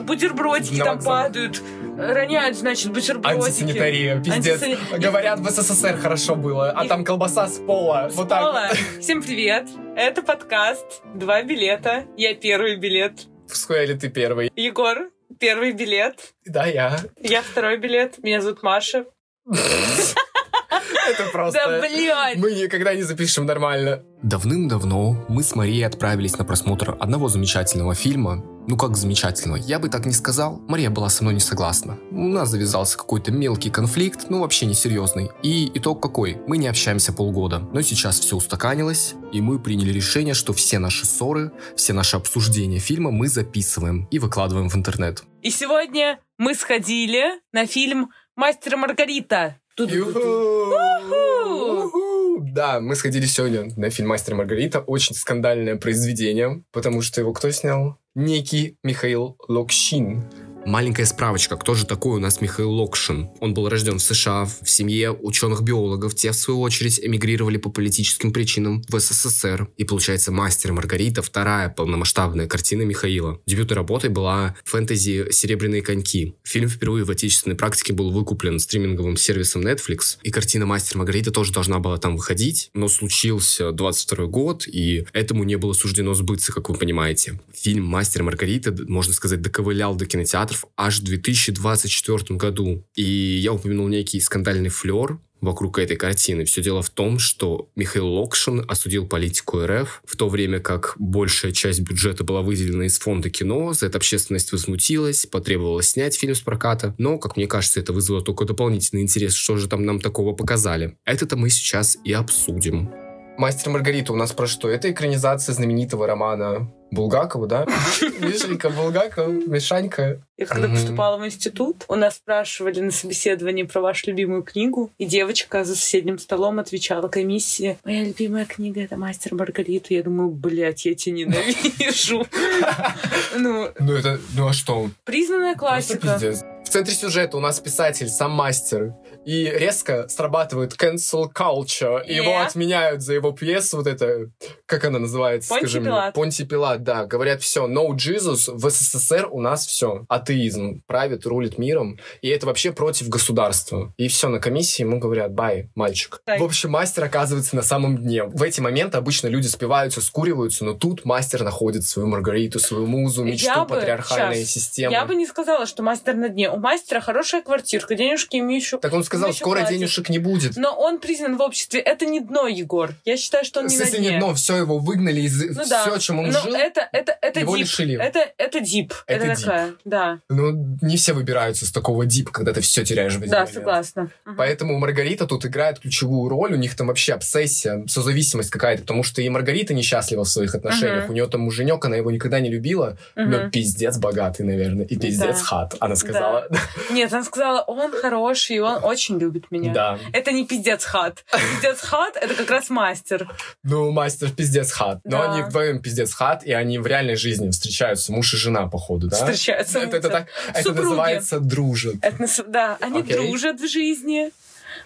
бутербродики На там падают, роняют, значит, бутербродики. Антисанитария, пиздец. Антисани- Говорят, в СССР хорошо было, а И- там колбаса с пола. Вот так. Ола, Всем привет! Это подкаст «Два билета». Я первый билет. В скуэле ты первый. Егор, первый билет. Да, я. Я второй билет. Меня зовут Маша. Это просто... Да, блядь! Мы никогда не запишем нормально. Давным-давно мы с Марией отправились на просмотр одного замечательного фильма. Ну как замечательного, я бы так не сказал. Мария была со мной не согласна. У нас завязался какой-то мелкий конфликт, ну вообще не серьезный. И итог какой? Мы не общаемся полгода. Но сейчас все устаканилось, и мы приняли решение, что все наши ссоры, все наши обсуждения фильма мы записываем и выкладываем в интернет. И сегодня мы сходили на фильм «Мастер Маргарита». Да, мы сходили сегодня на фильм «Мастер Маргарита». Очень скандальное произведение, потому что его кто снял? Некий Михаил Локшин. Маленькая справочка, кто же такой у нас Михаил Локшин? Он был рожден в США в семье ученых-биологов. Те, в свою очередь, эмигрировали по политическим причинам в СССР. И, получается, «Мастер Маргарита» — вторая полномасштабная картина Михаила. Дебютной работой была фэнтези «Серебряные коньки». Фильм впервые в отечественной практике был выкуплен стриминговым сервисом Netflix. И картина «Мастер Маргарита» тоже должна была там выходить. Но случился 22 год, и этому не было суждено сбыться, как вы понимаете. Фильм «Мастер Маргарита», можно сказать, доковылял до кинотеатров аж в 2024 году. И я упомянул некий скандальный флер, вокруг этой картины. Все дело в том, что Михаил Локшин осудил политику РФ, в то время как большая часть бюджета была выделена из фонда кино, за это общественность возмутилась, потребовала снять фильм с проката, но, как мне кажется, это вызвало только дополнительный интерес, что же там нам такого показали. Это-то мы сейчас и обсудим. Мастер Маргарита у нас про что? Это экранизация знаменитого романа Булгакова, да? Мишенька Булгаков, Мишанька. Я когда поступала в институт, у нас спрашивали на собеседовании про вашу любимую книгу, и девочка за соседним столом отвечала комиссии, моя любимая книга — это «Мастер Маргарита». Я думаю, блядь, я тебя ненавижу. Ну, Ну это, ну а что? признанная классика. Центре сюжета у нас писатель, сам мастер. И резко срабатывает cancel culture. И его отменяют за его пьесу. Вот это, как она называется? Понтий скажи мне? Пилат. Понти Пилат, да. Говорят, все, no Jesus, в СССР у нас все. Атеизм правит, рулит миром. И это вообще против государства. И все, на комиссии ему говорят, бай, мальчик. Так. В общем, мастер оказывается на самом дне. В эти моменты обычно люди спиваются, скуриваются, но тут мастер находит свою Маргариту, свою музу, мечту, Я бы- патриархальная щас. система. Я бы не сказала, что мастер на дне. У мастера хорошая квартирка, денежки ему еще... Так он сказал, скоро платят. денежек не будет. Но он признан в обществе. Это не дно, Егор. Я считаю, что он не на дне. не дно, все его выгнали из... Ну все, да. чем он Но жил. это, это, это его дип. лишили. Это, это дип. Это Это, дип. такая, да. Ну, не все выбираются с такого дипа, когда ты все теряешь в один Да, момент. согласна. Поэтому Маргарита тут играет ключевую роль, у них там вообще обсессия, созависимость какая-то, потому что и Маргарита несчастлива в своих отношениях, Мгм. у нее там муженек, она его никогда не любила, но Мгм. пиздец богатый, наверное, и пиздец Да. хат, она сказала. Нет, она сказала, он хороший, и он очень любит меня. Да. Это не пиздец хат. Пиздец хат — это как раз мастер. Ну, мастер пиздец хат. Но Да. они вдвоем пиздец хат, и они в реальной жизни встречаются, муж и жена, походу, да? Встречаются. Это, это так, это называется дружат. Это да, они дружат в жизни.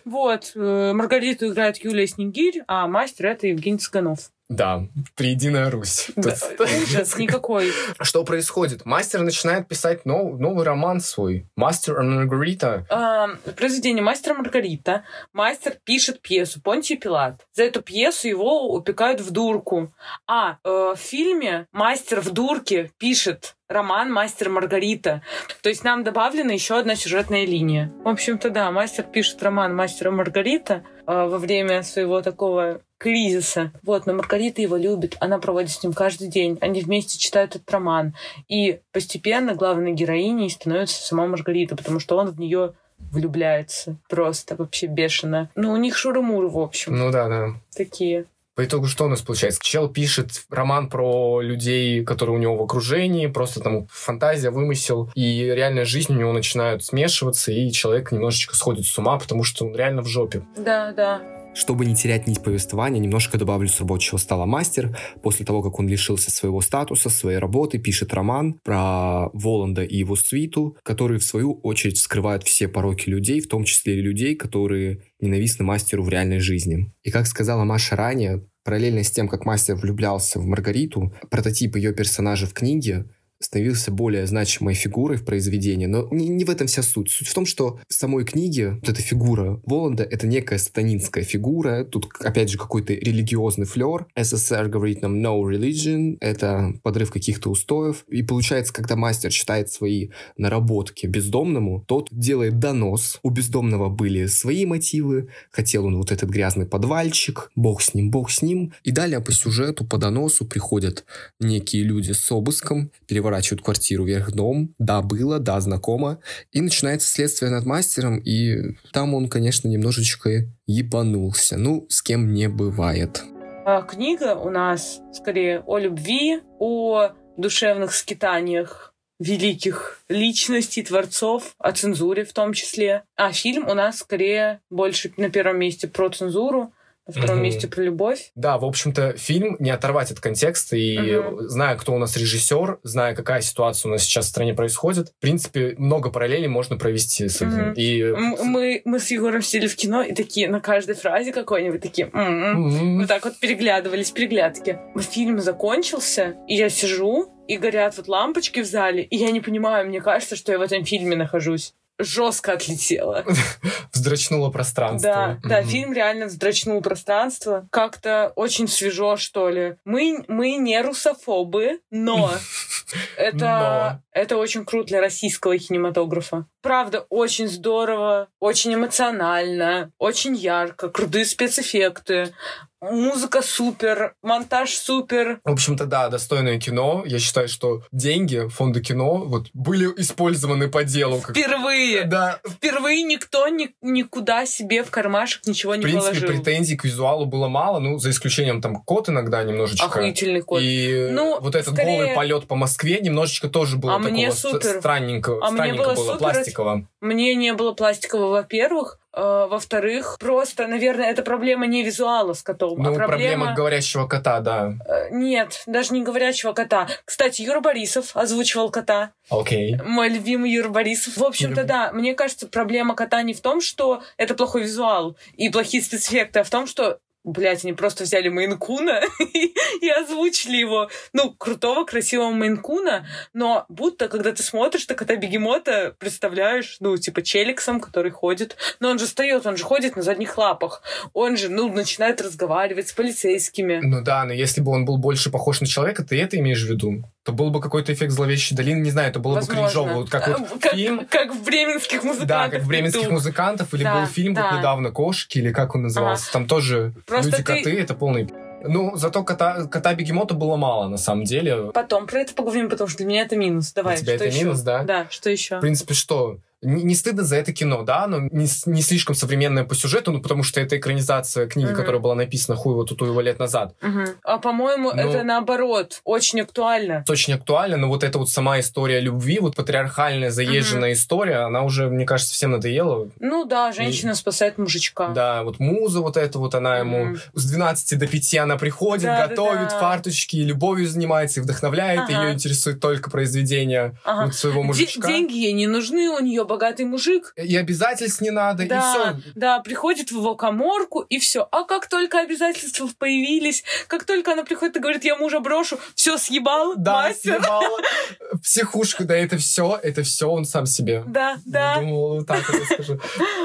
Вот. э, Маргариту играет Юлия Снегирь, а мастер — это Евгений Цыганов. Да, триединая Русь. Да, Ужас никакой. Что происходит? Мастер начинает писать нов- новый роман свой. Мастер и Маргарита. А, произведение «Мастер и Маргарита». Мастер пишет пьесу «Понтий Пилат». За эту пьесу его упекают в дурку. А э, в фильме мастер в дурке пишет роман «Мастер Маргарита». То есть нам добавлена еще одна сюжетная линия. В общем-то, да, мастер пишет роман «Мастер и Маргарита» э, во время своего такого кризиса. Вот, но Маргарита его любит. Она проводит с ним каждый день. Они вместе читают этот роман. И постепенно главной героиней становится сама Маргарита, потому что он в нее влюбляется. Просто вообще бешено. Ну, у них шуры-муры, в общем, Ну да, да. такие. По итогу что у нас получается? Чел пишет роман про людей, которые у него в окружении, просто там фантазия, вымысел, и реальная жизнь у него начинают смешиваться, и человек немножечко сходит с ума, потому что он реально в жопе. Да, да. Чтобы не терять нить повествования, немножко добавлю с рабочего стола мастер. После того, как он лишился своего статуса, своей работы, пишет роман про Воланда и его свиту, которые, в свою очередь, вскрывают все пороки людей, в том числе и людей, которые ненавистны мастеру в реальной жизни. И как сказала Маша ранее, параллельно с тем, как мастер влюблялся в Маргариту, прототип ее персонажа в книге становился более значимой фигурой в произведении. Но не, не в этом вся суть. Суть в том, что в самой книге вот эта фигура Воланда — это некая сатанинская фигура. Тут, опять же, какой-то религиозный флер. СССР говорит нам «no religion», это подрыв каких-то устоев. И получается, когда мастер читает свои наработки бездомному, тот делает донос. У бездомного были свои мотивы, хотел он вот этот грязный подвальчик, бог с ним, бог с ним. И далее по сюжету, по доносу приходят некие люди с обыском, переворачивают квартиру вверх дном, да, было, да, знакомо, и начинается следствие над мастером, и там он, конечно, немножечко ебанулся. Ну, с кем не бывает. А книга у нас скорее о любви, о душевных скитаниях великих личностей, творцов, о цензуре в том числе. А фильм у нас скорее больше на первом месте про цензуру, на втором угу. месте про любовь. Да, в общем-то, фильм не оторвать от контекста. И угу. зная, кто у нас режиссер, зная, какая ситуация у нас сейчас в стране происходит, в принципе, много параллелей можно провести с этим. Угу. И... Мы, мы с Егором сидели в кино и такие на каждой фразе какой-нибудь такие угу. вот так вот переглядывались, переглядки. Фильм закончился, и я сижу, и горят вот лампочки в зале, и я не понимаю, мне кажется, что я в этом фильме нахожусь жестко отлетела. Вздрачнуло пространство. Да, да, фильм реально вздрачнул пространство. Как-то очень свежо, что ли. Мы, мы не русофобы, но это, но. это очень круто для российского кинематографа. Правда, очень здорово, очень эмоционально, очень ярко, крутые спецэффекты, Музыка супер, монтаж супер. В общем-то, да, достойное кино. Я считаю, что деньги фонда кино вот были использованы по делу. Как... Впервые. Да. Впервые никто ни, никуда себе в кармашек ничего не положил. В принципе, претензий к визуалу было мало, ну, за исключением там кот иногда немножечко. Охуительный кот. И ну, вот этот скорее... голый полет по Москве немножечко тоже было а такого мне супер. странненького, а странненько мне было, было супер. пластикового. Мне не было пластикового, во-первых. Э, во-вторых, просто, наверное, это проблема не визуала с котом, а ну, а проблема... проблема говорящего кота, да. Э, нет, даже не говорящего кота. Кстати, Юра Борисов озвучивал кота. Окей. Okay. Мой любимый Юра Борисов. В общем-то, да, мне кажется, проблема кота не в том, что это плохой визуал и плохие спецэффекты, а в том, что Блять, они просто взяли Мейнкуна и озвучили его. Ну, крутого, красивого Мейнкуна, но будто, когда ты смотришь, так это бегемота представляешь, ну, типа челиксом, который ходит. Но он же встает, он же ходит на задних лапах. Он же, ну, начинает разговаривать с полицейскими. Ну да, но если бы он был больше похож на человека, ты это имеешь в виду? То был бы какой-то эффект зловещей долины, не знаю, это было Возможно. бы кринжово. Вот как вот как, фильм... Как в бременских музыкантов. Да, как в бременских музыкантов, или да, был фильм да. вот недавно «Кошки», или как он назывался, ага. там тоже люди-коты, ты... это полный... Ну, зато кота, кота бегемота было мало, на самом деле. Потом про это поговорим, потому что для меня это минус. Давай, Для тебя это еще? минус, да? Да, что еще? В принципе, что? Не, не стыдно за это кино, да, но не, не слишком современное по сюжету, ну, потому что это экранизация книги, uh-huh. которая была написана хуй вот тут его лет назад. Uh-huh. А, по-моему, но... это наоборот, очень актуально. Очень актуально, но вот эта вот сама история любви, вот патриархальная заезженная uh-huh. история, она уже, мне кажется, всем надоела. Ну да, женщина И... спасает мужичка. Да, вот муза вот эта вот, она uh-huh. ему с 12 до 5 она приходит, да, готовит да, да. фарточки, любовью занимается и вдохновляет, uh-huh. ее интересует только произведение uh-huh. вот своего мужичка. Д- деньги ей не нужны, у нее богатый мужик, и обязательств не надо, да, и все. Да, приходит в его коморку, и все. А как только обязательства появились, как только она приходит и говорит, я мужа брошу, все съебал, да, мастер. съебал. Психушка, да, это все, это все он сам себе. Да, да. Думал, вот так вот скажу.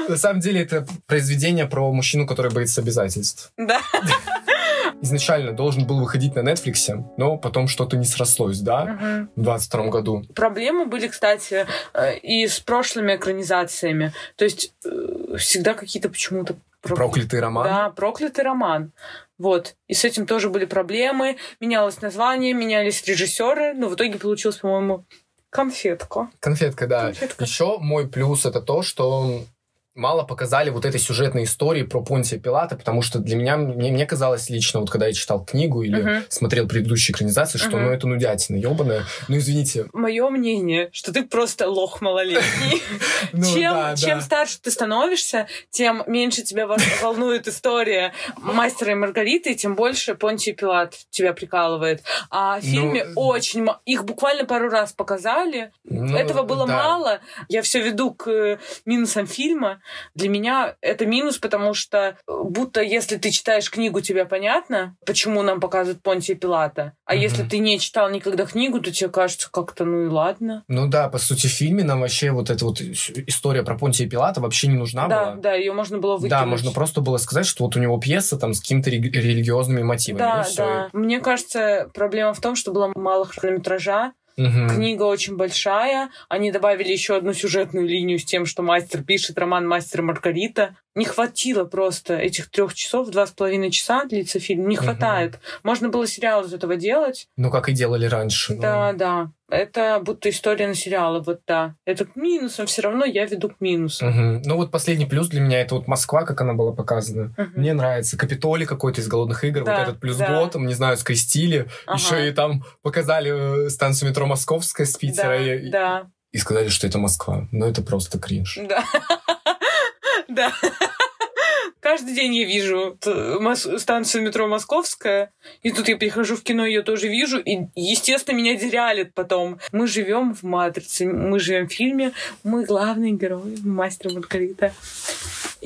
На самом деле это произведение про мужчину, который боится обязательств. Да. изначально должен был выходить на Netflix, но потом что-то не срослось, да, угу. в 22 году. Проблемы были, кстати, э, и с прошлыми экранизациями. То есть э, всегда какие-то почему-то... Проклятый роман? Да, проклятый роман. Вот. И с этим тоже были проблемы. Менялось название, менялись режиссеры. Но в итоге получилось, по-моему, конфетка. Конфетка, да. Конфетка. Еще мой плюс это то, что мало показали вот этой сюжетной истории про Понтия Пилата, потому что для меня, мне, мне казалось лично, вот когда я читал книгу или uh-huh. смотрел предыдущие экранизации, что uh-huh. ну это нудятина ебаная. Ну извините. Мое мнение, что ты просто лох малолетний. Ну чем старше ты становишься, тем меньше тебя волнует история мастера и Маргариты, тем больше Понтий Пилат тебя прикалывает. А в ну, фильме очень... Их буквально пару раз показали. Ну Этого было мало. Я все веду к минусам фильма Для меня это минус, потому что э, будто если ты читаешь книгу, тебе понятно, почему нам показывают Понтия Пилата. А Мгм. если ты не читал никогда книгу, то тебе кажется как-то, ну и ладно. Ну да, по сути, в фильме нам вообще вот эта вот история про Понтия Пилата вообще не нужна да, была. да, ее можно было выкинуть. Да, можно просто было сказать, что вот у него пьеса там с какими-то ре- религиозными мотивами. Да, да. Мне кажется, проблема в том, что было мало хронометража. Мгм. Книга очень большая. Они добавили еще одну сюжетную линию с тем, что мастер пишет роман «Мастер Маргарита». Не хватило просто этих трех часов, два с половиной часа длится фильм. Не хватает. Можно было сериал из этого делать. Ну, как и делали раньше. ну. Да, да. Это будто история на сериалы, вот да. Это к минусам, все равно я веду к минусам. Мгм. Ну вот последний плюс для меня это вот Москва, как она была показана. Мгм. Мне нравится. Капитолий какой-то из «Голодных игр», Да, вот этот плюс да. год, не знаю, скрестили. Ага. Еще и там показали э, станцию метро Московская с Питера. Да, и, да, и сказали, что это Москва. Но это просто кринж. да. Да. Каждый день я вижу станцию метро Московская, и тут я прихожу в кино, ее тоже вижу, и, естественно, меня дерялит потом. Мы живем в «Матрице», мы живем в фильме, мы главные герои, мастер Маргарита.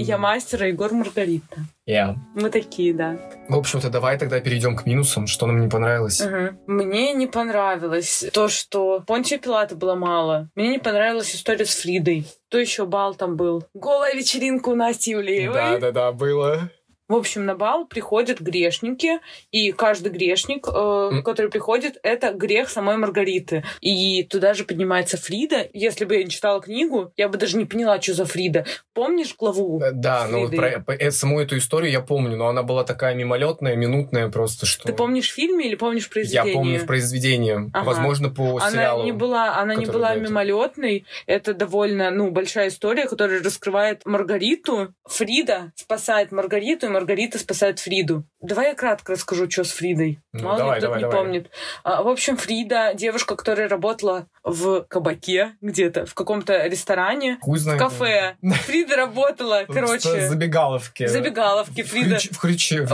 Я мастер, а Егор Маргарита. Я. Мы такие, да. В общем-то, давай тогда перейдем к минусам. Что нам не понравилось? Мгм. Мне не понравилось то, что Понтия Пилата было мало. Мне не понравилась история с Фридой. Кто еще бал там был? Голая вечеринка у Насти Ивлеевой. Да-да-да, было. В общем, на бал приходят грешники, и каждый грешник, э, который приходит, это грех самой Маргариты. И туда же поднимается Фрида. Если бы я не читала книгу, я бы даже не поняла, что за Фрида. Помнишь главу? Э, Да, ну вот Фриды? про, по- э, саму эту историю я помню, но она была такая мимолетная, минутная просто, что... Ты помнишь в фильме или помнишь Я произведение? помню в произведении. Ага. Возможно, по Она сериалу. не была, она не была этого. мимолетной. Это довольно, ну, большая история, которая раскрывает Маргариту. Фрида спасает Маргариту, и Маргарита спасает Фриду. Давай я кратко расскажу, что с Фридой. Ну, Мало давай, ли кто давай, не давай. помнит. А, в общем, Фрида, девушка, которая работала в кабаке где-то, в каком-то ресторане, Хуй в кафе. Фрида работала, В короче, забегаловке. в забегаловке. В Фрида хрюч- В хрючевне.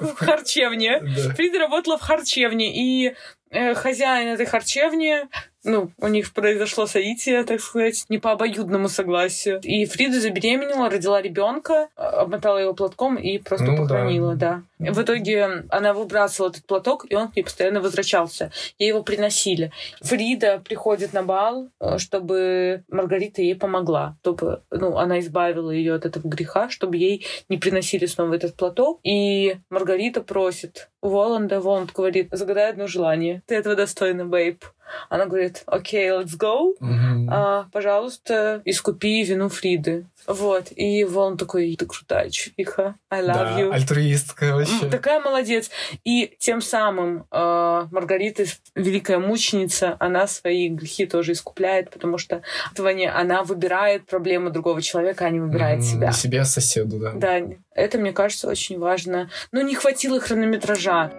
в, харчевне. Да. Фрида работала в харчевне, и э, хозяин этой харчевни, ну, у них произошло соитие, так сказать, не по обоюдному согласию. И Фрида забеременела, родила ребенка, обмотала его платком и просто Ну да. похоронила, да. В итоге она выбрасывала этот платок, и он к ней постоянно возвращался. Ей его приносили. Фрида приходит на бал, э, чтобы Маргарита ей помогла, чтобы ну, она избавила ее от этого греха, чтобы ей не приносили снова этот платок. И Маргарита просит Воланда, Воланд говорит, загадай одно желание. Ты этого достойна, бейб. Она говорит, окей, let's go. Мгм. А, пожалуйста, искупи вину Фриды. Вот. И Воланд такой, ты крутая чувиха. I love Да, you. альтруистка вообще. Такая молодец. И тем самым э, Маргарита, великая мученица, она свои грехи тоже искупляет, потому что этого не, она выбирает проблему другого человека, а не выбирает Мгм, себя. себя, соседу, да. Да, это, мне кажется, очень важно. Но не хватило хронометража.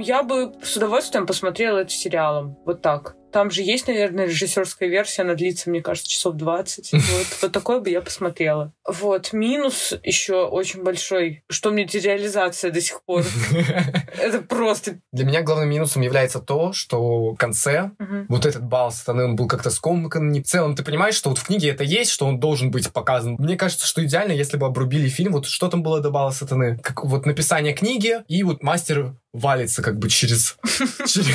Я бы с удовольствием посмотрела это сериалом. Вот так. Там же есть, наверное, режиссерская версия, она длится, мне кажется, часов 20. Вот, вот такое бы я посмотрела. Вот. Минус еще очень большой, что мне дереализация до сих пор. Это просто... Для меня главным минусом является то, что в конце вот этот бал сатаны, он был как-то скомкан. В целом, ты понимаешь, что вот в книге это есть, что он должен быть показан. Мне кажется, что идеально, если бы обрубили фильм, вот что там было до бала сатаны? Как вот написание книги, и вот мастер валится как бы через, через,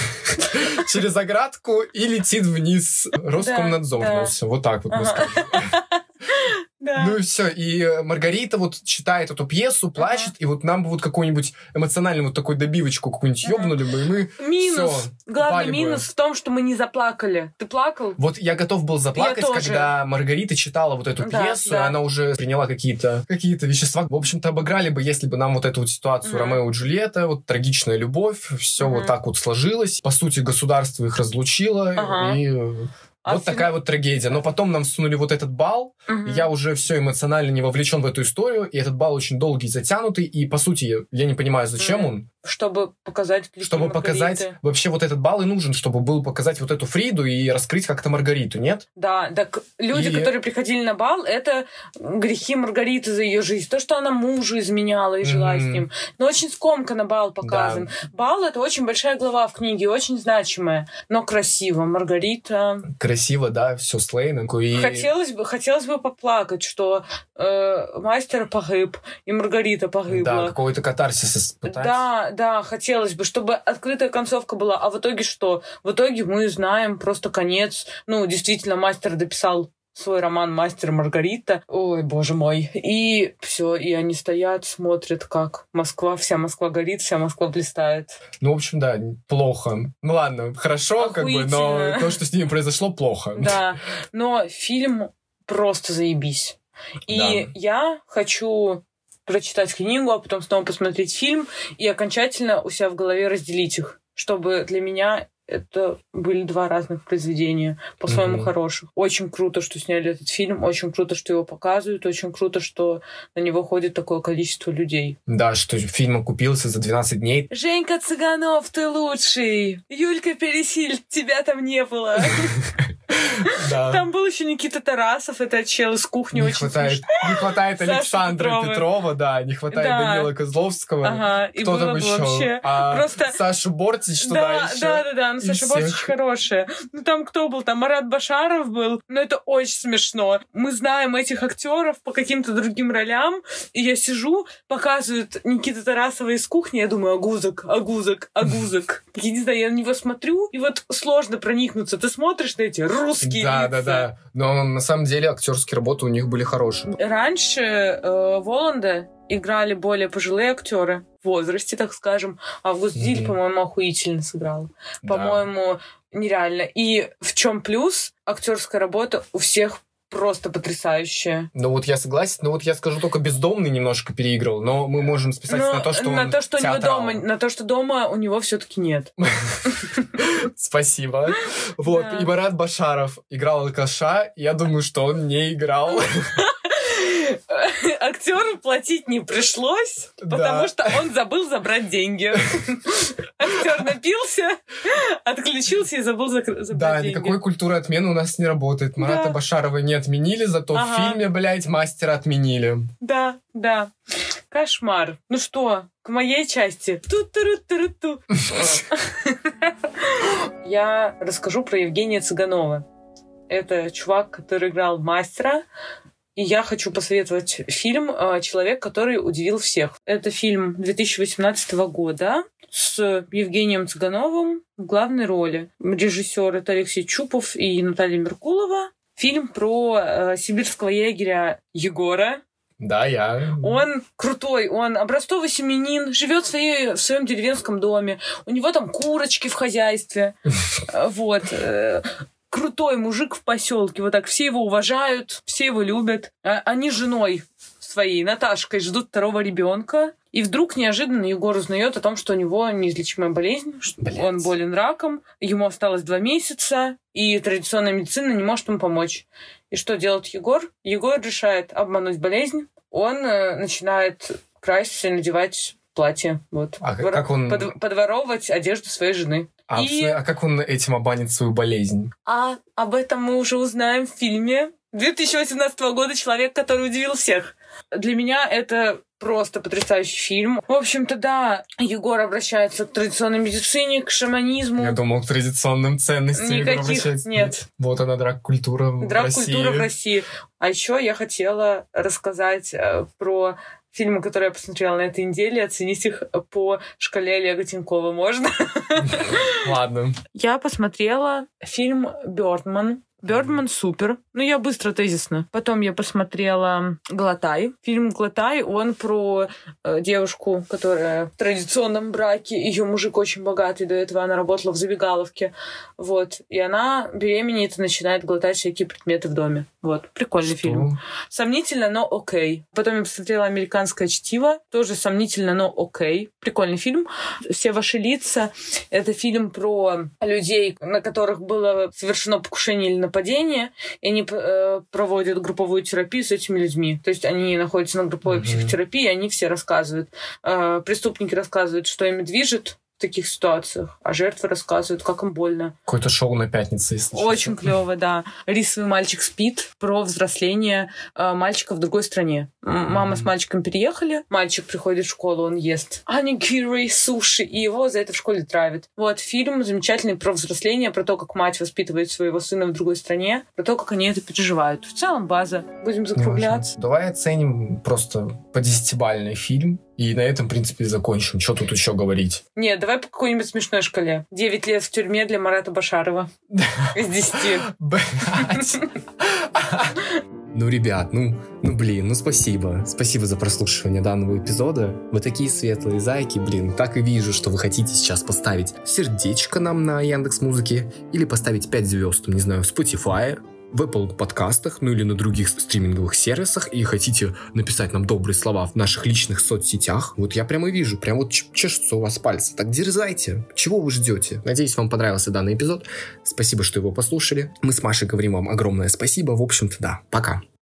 через оградку и летит вниз Роскомнадзор. Да, да. Вот так вот мы скажем. Да. Ну и все. И э, Маргарита вот читает эту пьесу, плачет, и вот нам бы вот какую-нибудь эмоциональную вот такую добивочку какую-нибудь Ага. ёбнули бы, и мы... Минус. всё, Главный бы. минус в том, что мы не заплакали. Ты плакал? Вот я готов был заплакать, когда Маргарита читала вот эту Да, пьесу, да. и она уже приняла какие-то какие вещества. В общем-то, обыграли бы, если бы нам вот эту вот ситуацию. Ромео и Джульетта, вот трагичная любовь, все вот так вот сложилось. По сути, государство их разлучило, Ага. и А вот фин- такая вот трагедия. Но потом нам всунули вот этот бал, Мгм. я уже все эмоционально не вовлечен в эту историю, и этот бал очень долгий, затянутый, и, по сути, я, я не понимаю, зачем Мгм. он, Чтобы показать грехи чтобы Маргариты. показать, вообще вот этот бал и нужен, чтобы был показать вот эту Фриду и раскрыть как-то Маргариту, нет? Да, так люди, И- которые приходили на бал, это грехи Маргариты за ее жизнь. То, что она мужу изменяла и жила с Мгм. ним. Но очень скомканно бал показан. Бал — это очень большая глава в книге, очень значимая, но красиво. Маргарита... красиво, да, все с Лейном. И... Хотелось бы, хотелось бы поплакать, что э, мастер погиб, и Маргарита погибла. Да, какой-то катарсис испытать. Да, да, хотелось бы, чтобы открытая концовка была. А в итоге что? В итоге мы знаем просто конец. Ну, действительно, мастер дописал свой роман «Мастер Маргарита». Ой, боже мой. И все, и они стоят, смотрят, как Москва, вся Москва горит, вся Москва блистает. Ну, в общем, да, плохо. Ну ладно, хорошо, как бы, но то, что с ними произошло, плохо. Да, но фильм просто заебись. И да. я хочу прочитать книгу, а потом снова посмотреть фильм и окончательно у себя в голове разделить их, чтобы для меня это были два разных произведения, по-своему mm-hmm. хороших. Очень круто, что сняли этот фильм, очень круто, что его показывают, очень круто, что на него ходит такое количество людей. Да, что фильм окупился за 12 дней. Женька Цыганов, ты лучший! Юлька Пересиль, тебя там не было! Там был еще Никита Тарасов, это чел из кухни не очень хватает, Не хватает Александра Петрова. Да, не хватает да. Данила Козловского. Ага, и Кто там еще? Вообще а, просто... Сашу Бортич туда да, еще. Да, да, да, ну Саша. Бортич хорошая. Ну там кто был? Там Марат Башаров был. Ну это очень смешно. Мы знаем этих актеров по каким-то другим ролям, и я сижу, показывают Никита Тарасова из кухни, я думаю, агузок, агузок, агузок. Я не знаю, я на него смотрю, и вот сложно проникнуться. Ты смотришь на эти русские Да, лица. да, да. Но на самом деле актерские работы у них были хорошие. Раньше э, Воланда играли более пожилые актеры в возрасте, так скажем. А Госдиль, mm-hmm. по-моему, охуительно сыграл. Да. По-моему, нереально. И в чем плюс? Актерская работа у всех просто потрясающая. Ну вот я согласен, но вот я скажу только бездомный немножко переиграл, но мы можем списать но на то, что на он то, что театрал. у него дома, на то, что дома у него все-таки нет. Спасибо. Вот и Марат Башаров играл алкаша, я думаю, что он не играл. Актеру платить не пришлось, потому что он забыл забрать деньги. Актер напился, отключился и забыл забрать деньги. Да, никакой культуры отмены у нас не работает. Марата Башарова не отменили, зато в фильме, блядь, мастера отменили. Да, да. Кошмар. Ну что, к моей части. ту ту ту ту Я расскажу про Евгения Цыганова. Это чувак, который играл мастера и я хочу посоветовать фильм э, «Человек, который удивил всех». Это фильм 2018 года с Евгением Цыгановым в главной роли. Режиссер это Алексей Чупов и Наталья Меркулова. Фильм про э, сибирского егеря Егора, да, я. Он крутой, он образцовый семенин, живет в, своей, в своем деревенском доме. У него там курочки в хозяйстве. Вот. Крутой мужик в поселке. Вот так все его уважают, все его любят. А они с женой своей, Наташкой, ждут второго ребенка. И вдруг неожиданно Егор узнает о том, что у него неизлечимая болезнь, что Блядь. он болен раком, ему осталось два месяца, и традиционная медицина не может ему помочь. И что делает Егор? Егор решает обмануть болезнь. Он э, начинает краситься и надевать платье. Вот. А Вор... как он... Под... Подворовывать одежду своей жены. А, и... а как он этим обанит свою болезнь? А об этом мы уже узнаем в фильме 2018 года «Человек, который удивил всех». Для меня это просто потрясающий фильм. В общем-то, да, Егор обращается к традиционной медицине, к шаманизму. Я думал, к традиционным ценностям Никаких нет. Вот она, драк-культура в Драк-культура в России. А еще я хотела рассказать э, про фильмы, которые я посмотрела на этой неделе, оценить их по шкале Олега Тинькова можно? Ладно. Я посмотрела фильм «Бёрдман». Бёрдман супер. Ну, я быстро, тезисно. Потом я посмотрела «Глотай». Фильм «Глотай», он про э, девушку, которая в традиционном браке. Ее мужик очень богатый, до этого она работала в забегаловке. Вот. И она беременеет и начинает глотать всякие предметы в доме. Вот. Прикольный Что? фильм. Сомнительно, но окей. Потом я посмотрела «Американское чтиво». Тоже сомнительно, но окей. Прикольный фильм. «Все ваши лица». Это фильм про людей, на которых было совершено покушение или нападение, и они э, проводят групповую терапию с этими людьми. То есть они находятся на групповой mm-hmm. психотерапии, и они все рассказывают. Э, преступники рассказывают, что ими движет, таких ситуациях, а жертвы рассказывают, как им больно. Какое-то шоу на пятнице, если Очень клево, да. Рисовый мальчик спит про взросление э, мальчика в другой стране. М- Мама с мальчиком переехали, мальчик приходит в школу, он ест анигири, суши, и его за это в школе травят. Вот фильм замечательный про взросление, про то, как мать воспитывает своего сына в другой стране, про то, как они это переживают. В целом база. Будем закругляться. Давай оценим просто по десятибальный фильм. И на этом, в принципе, закончим. Что тут еще говорить? Нет, давай по какой-нибудь смешной шкале. Девять лет в тюрьме для Марата Башарова. Из десяти. Блядь. Ну, ребят, ну, ну, блин, ну спасибо. Спасибо за прослушивание данного эпизода. Вы такие светлые зайки, блин. Так и вижу, что вы хотите сейчас поставить сердечко нам на Яндекс Музыке или поставить 5 звезд, не знаю, в Spotify, в Apple подкастах, ну или на других стриминговых сервисах и хотите написать нам добрые слова в наших личных соцсетях, вот я прямо вижу, прям вот чешутся у вас пальцы. Так дерзайте. Чего вы ждете? Надеюсь, вам понравился данный эпизод. Спасибо, что его послушали. Мы с Машей говорим вам огромное спасибо. В общем-то, да. Пока.